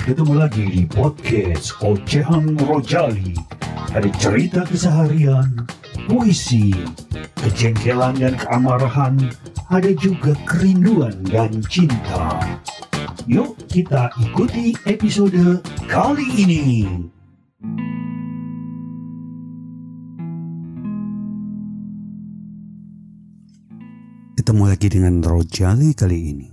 Ketemu lagi di podcast Ocehan Rojali. Ada cerita keseharian, puisi, kejengkelan dan keamarahan, ada juga kerinduan dan cinta. Yuk kita ikuti episode kali ini. Ketemu lagi dengan Rojali kali ini.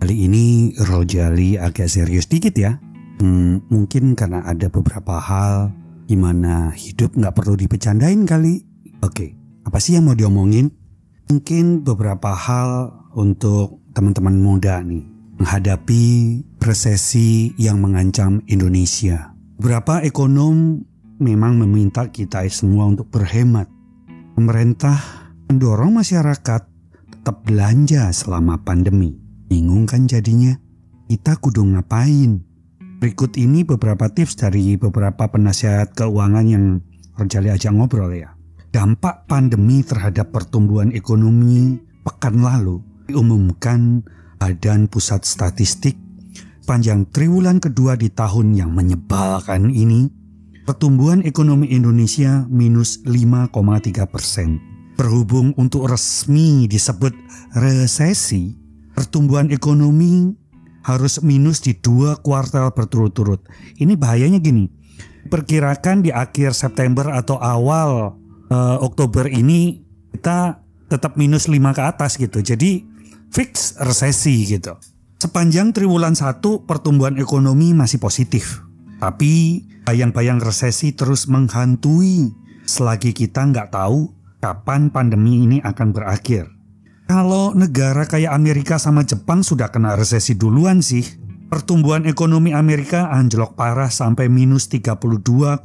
Kali ini Rojali agak serius dikit ya. Hmm, mungkin karena ada beberapa hal gimana hidup nggak perlu dipecandain kali. Oke, apa sih yang mau diomongin? Mungkin beberapa hal untuk teman-teman muda nih menghadapi resesi yang mengancam Indonesia. Beberapa ekonom memang meminta kita semua untuk berhemat. Pemerintah mendorong masyarakat tetap belanja selama pandemi. Bingung kan jadinya? Kita kudu ngapain? Berikut ini beberapa tips dari beberapa penasihat keuangan yang Rojali ajak ngobrol ya. Dampak pandemi terhadap pertumbuhan ekonomi pekan lalu diumumkan Badan Pusat Statistik panjang triwulan kedua di tahun yang menyebalkan ini, pertumbuhan ekonomi Indonesia minus 5,3 persen. Berhubung untuk resmi disebut resesi, pertumbuhan ekonomi harus minus di dua kuartal berturut-turut. Ini bahayanya gini, perkirakan di akhir September atau awal uh, Oktober ini kita tetap minus 5 ke atas gitu. Jadi fix resesi gitu. Sepanjang triwulan 1 pertumbuhan ekonomi masih positif. Tapi bayang-bayang resesi terus menghantui selagi kita nggak tahu kapan pandemi ini akan berakhir. Kalau negara kayak Amerika sama Jepang sudah kena resesi duluan sih. Pertumbuhan ekonomi Amerika anjlok parah sampai minus 32,9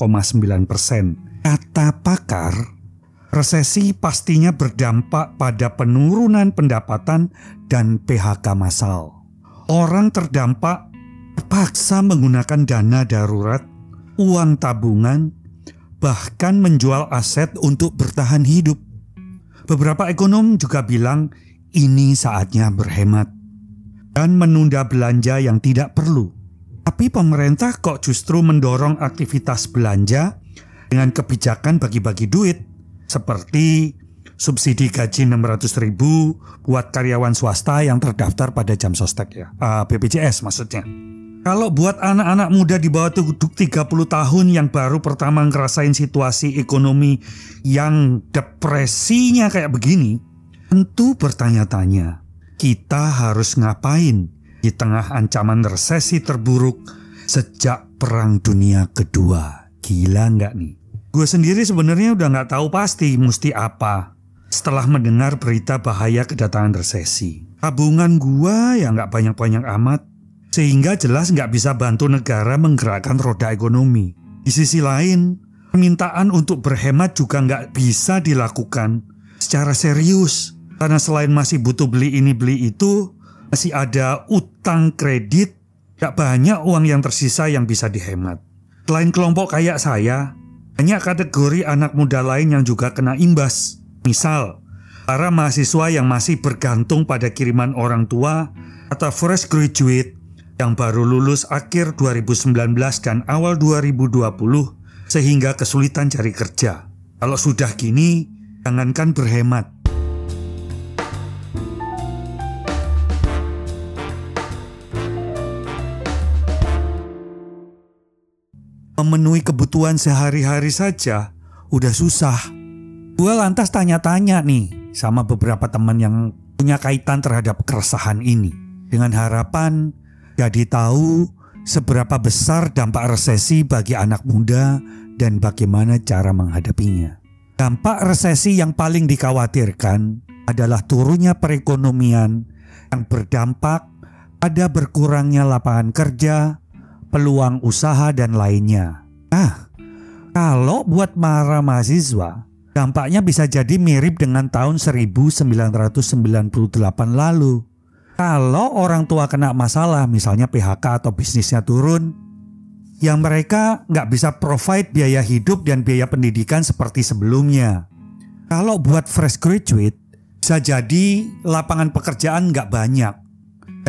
persen. Kata pakar, resesi pastinya berdampak pada penurunan pendapatan dan PHK massal. Orang terdampak terpaksa menggunakan dana darurat, uang tabungan, bahkan menjual aset untuk bertahan hidup. Beberapa ekonom juga bilang ini saatnya berhemat dan menunda belanja yang tidak perlu. Tapi pemerintah kok justru mendorong aktivitas belanja dengan kebijakan bagi-bagi duit seperti subsidi gaji 600 ribu buat karyawan swasta yang terdaftar pada jam sostek ya, uh, BPJS maksudnya. Kalau buat anak-anak muda di bawah 30 tahun yang baru pertama ngerasain situasi ekonomi yang depresinya kayak begini, tentu bertanya-tanya, kita harus ngapain di tengah ancaman resesi terburuk sejak Perang Dunia Kedua? Gila nggak nih? Gue sendiri sebenarnya udah nggak tahu pasti mesti apa setelah mendengar berita bahaya kedatangan resesi. Tabungan gua ya nggak banyak-banyak amat, sehingga jelas nggak bisa bantu negara menggerakkan roda ekonomi. Di sisi lain, permintaan untuk berhemat juga nggak bisa dilakukan secara serius karena selain masih butuh beli ini beli itu, masih ada utang kredit, gak banyak uang yang tersisa yang bisa dihemat. Selain kelompok kayak saya, banyak kategori anak muda lain yang juga kena imbas. Misal, para mahasiswa yang masih bergantung pada kiriman orang tua atau fresh graduate yang baru lulus akhir 2019 dan awal 2020 sehingga kesulitan cari kerja. Kalau sudah gini, jangankan berhemat. Memenuhi kebutuhan sehari-hari saja udah susah. Gue lantas tanya-tanya nih sama beberapa teman yang punya kaitan terhadap keresahan ini. Dengan harapan jadi tahu seberapa besar dampak resesi bagi anak muda dan bagaimana cara menghadapinya. Dampak resesi yang paling dikhawatirkan adalah turunnya perekonomian yang berdampak pada berkurangnya lapangan kerja, peluang usaha, dan lainnya. Nah, kalau buat para mahasiswa, dampaknya bisa jadi mirip dengan tahun 1998 lalu. Kalau orang tua kena masalah, misalnya PHK atau bisnisnya turun, yang mereka nggak bisa provide biaya hidup dan biaya pendidikan seperti sebelumnya. Kalau buat fresh graduate, bisa jadi lapangan pekerjaan nggak banyak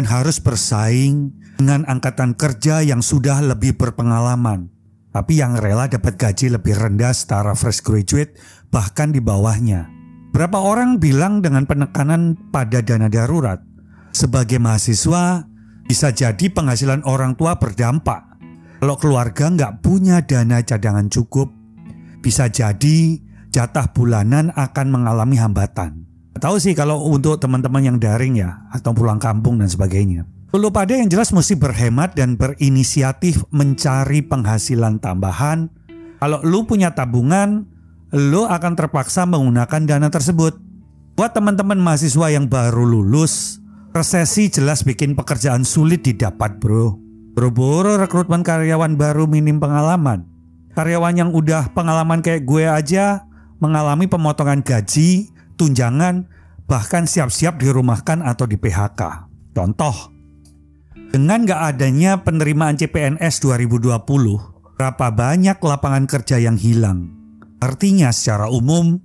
dan harus bersaing dengan angkatan kerja yang sudah lebih berpengalaman, tapi yang rela dapat gaji lebih rendah setara fresh graduate bahkan di bawahnya. Berapa orang bilang dengan penekanan pada dana darurat, sebagai mahasiswa bisa jadi penghasilan orang tua berdampak. Kalau keluarga nggak punya dana cadangan cukup, bisa jadi jatah bulanan akan mengalami hambatan. Tahu sih kalau untuk teman-teman yang daring ya, atau pulang kampung dan sebagainya. Lu pada yang jelas mesti berhemat dan berinisiatif mencari penghasilan tambahan. Kalau lu punya tabungan, lu akan terpaksa menggunakan dana tersebut. Buat teman-teman mahasiswa yang baru lulus, resesi jelas bikin pekerjaan sulit didapat bro. Buru-buru rekrutmen karyawan baru minim pengalaman. Karyawan yang udah pengalaman kayak gue aja mengalami pemotongan gaji, tunjangan, bahkan siap-siap dirumahkan atau di PHK. Contoh, dengan gak adanya penerimaan CPNS 2020, berapa banyak lapangan kerja yang hilang? Artinya secara umum,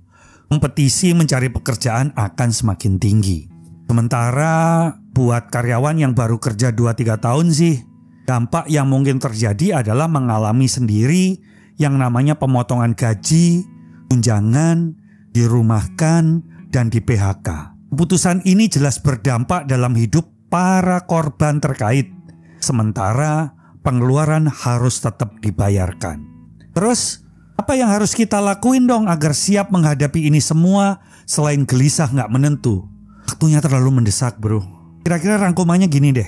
kompetisi mencari pekerjaan akan semakin tinggi. Sementara buat karyawan yang baru kerja 2-3 tahun sih, dampak yang mungkin terjadi adalah mengalami sendiri yang namanya pemotongan gaji, tunjangan, dirumahkan, dan di PHK. Keputusan ini jelas berdampak dalam hidup para korban terkait, sementara pengeluaran harus tetap dibayarkan. Terus, apa yang harus kita lakuin dong agar siap menghadapi ini semua selain gelisah nggak menentu? Waktunya terlalu mendesak bro. Kira-kira rangkumannya gini deh.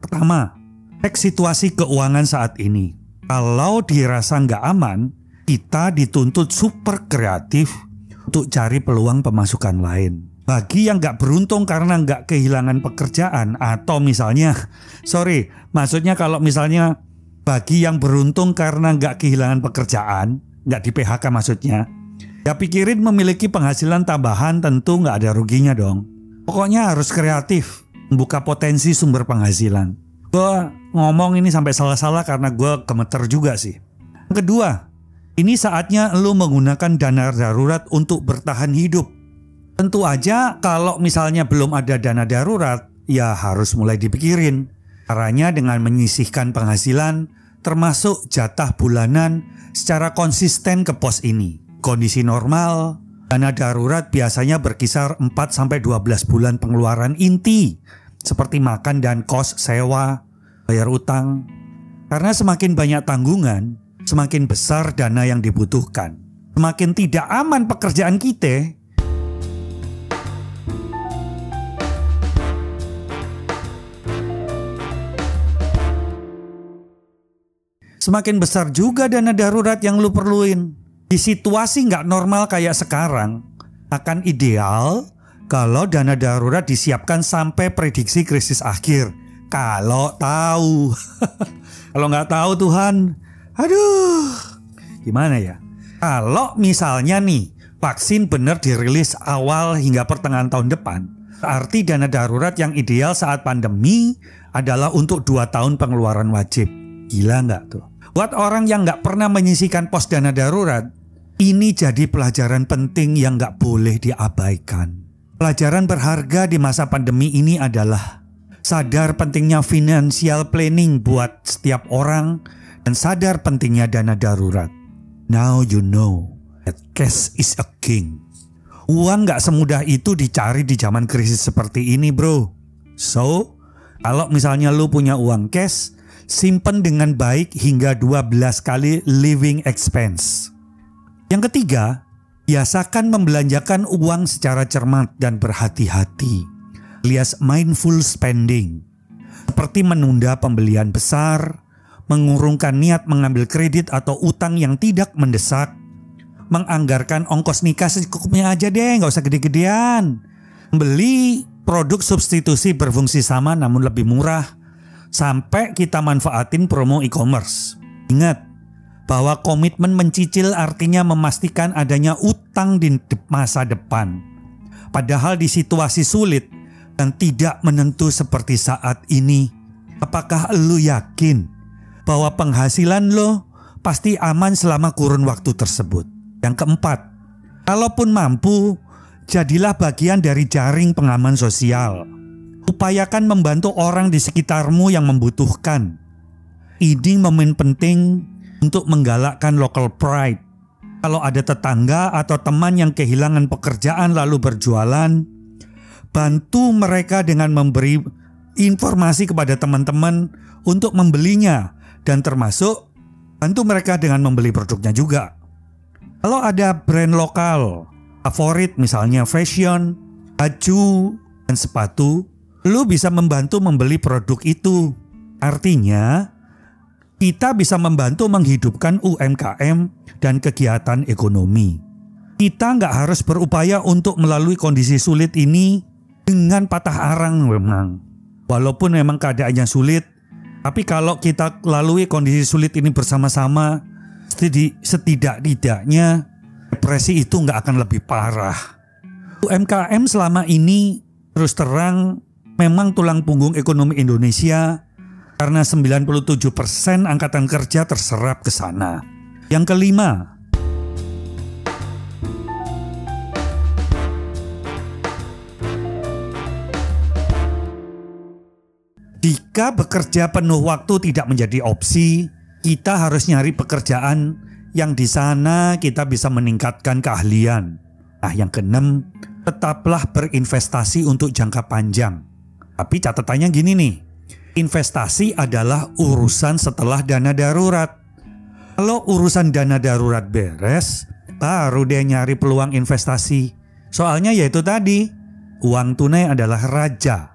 Pertama, cek situasi keuangan saat ini. Kalau dirasa nggak aman, kita dituntut super kreatif untuk cari peluang pemasukan lain. Bagi yang nggak beruntung karena nggak kehilangan pekerjaan atau misalnya, sorry, maksudnya kalau misalnya bagi yang beruntung karena nggak kehilangan pekerjaan, nggak di PHK maksudnya, ya pikirin memiliki penghasilan tambahan tentu nggak ada ruginya dong. Pokoknya harus kreatif, membuka potensi sumber penghasilan. Gue ngomong ini sampai salah-salah karena gue gemeter juga sih. Yang kedua, ini saatnya lo menggunakan dana darurat untuk bertahan hidup Tentu aja kalau misalnya belum ada dana darurat, ya harus mulai dipikirin. Caranya dengan menyisihkan penghasilan termasuk jatah bulanan secara konsisten ke pos ini. Kondisi normal, dana darurat biasanya berkisar 4-12 bulan pengeluaran inti seperti makan dan kos sewa, bayar utang. Karena semakin banyak tanggungan, semakin besar dana yang dibutuhkan. Semakin tidak aman pekerjaan kita, semakin besar juga dana darurat yang lu perluin. Di situasi nggak normal kayak sekarang, akan ideal kalau dana darurat disiapkan sampai prediksi krisis akhir. Kalau tahu, kalau nggak tahu Tuhan, aduh, gimana ya? Kalau misalnya nih vaksin benar dirilis awal hingga pertengahan tahun depan, arti dana darurat yang ideal saat pandemi adalah untuk dua tahun pengeluaran wajib. Gila nggak tuh? Buat orang yang nggak pernah menyisikan pos dana darurat, ini jadi pelajaran penting yang nggak boleh diabaikan. Pelajaran berharga di masa pandemi ini adalah sadar pentingnya financial planning buat setiap orang dan sadar pentingnya dana darurat. Now you know that cash is a king. Uang nggak semudah itu dicari di zaman krisis seperti ini bro. So, kalau misalnya lu punya uang cash, simpan dengan baik hingga 12 kali living expense. Yang ketiga, biasakan membelanjakan uang secara cermat dan berhati-hati, alias mindful spending. Seperti menunda pembelian besar, mengurungkan niat mengambil kredit atau utang yang tidak mendesak, menganggarkan ongkos nikah secukupnya aja deh, nggak usah gede-gedean. Beli produk substitusi berfungsi sama namun lebih murah, sampai kita manfaatin promo e-commerce. Ingat bahwa komitmen mencicil artinya memastikan adanya utang di masa depan. Padahal di situasi sulit dan tidak menentu seperti saat ini, apakah lu yakin bahwa penghasilan lo pasti aman selama kurun waktu tersebut? Yang keempat, kalaupun mampu, jadilah bagian dari jaring pengaman sosial Upayakan membantu orang di sekitarmu yang membutuhkan. Ini momen penting untuk menggalakkan local pride. Kalau ada tetangga atau teman yang kehilangan pekerjaan lalu berjualan, bantu mereka dengan memberi informasi kepada teman-teman untuk membelinya dan termasuk bantu mereka dengan membeli produknya juga. Kalau ada brand lokal favorit misalnya fashion, baju, dan sepatu, lu bisa membantu membeli produk itu. Artinya, kita bisa membantu menghidupkan UMKM dan kegiatan ekonomi. Kita nggak harus berupaya untuk melalui kondisi sulit ini dengan patah arang memang. Walaupun memang keadaannya sulit, tapi kalau kita lalui kondisi sulit ini bersama-sama, setidak-tidaknya depresi itu nggak akan lebih parah. UMKM selama ini terus terang memang tulang punggung ekonomi Indonesia karena 97% angkatan kerja terserap ke sana. Yang kelima, Jika bekerja penuh waktu tidak menjadi opsi, kita harus nyari pekerjaan yang di sana kita bisa meningkatkan keahlian. Nah, yang keenam, tetaplah berinvestasi untuk jangka panjang. Tapi catatannya gini nih, investasi adalah urusan setelah dana darurat. Kalau urusan dana darurat beres, baru dia nyari peluang investasi. Soalnya yaitu tadi, uang tunai adalah raja.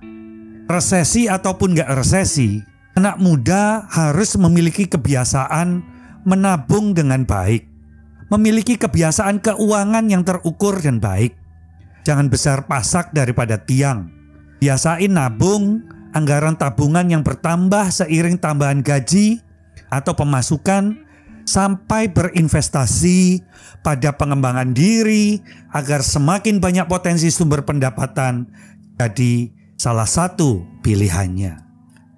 Resesi ataupun gak resesi, anak muda harus memiliki kebiasaan menabung dengan baik. Memiliki kebiasaan keuangan yang terukur dan baik. Jangan besar pasak daripada tiang Biasain nabung anggaran tabungan yang bertambah seiring tambahan gaji atau pemasukan sampai berinvestasi pada pengembangan diri agar semakin banyak potensi sumber pendapatan jadi salah satu pilihannya.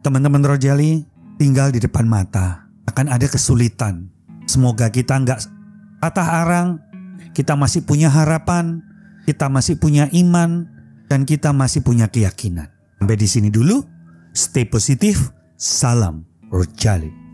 Teman-teman Rojali tinggal di depan mata akan ada kesulitan. Semoga kita nggak patah arang, kita masih punya harapan, kita masih punya iman, dan kita masih punya keyakinan. Sampai di sini dulu. Stay positif. Salam Rojali.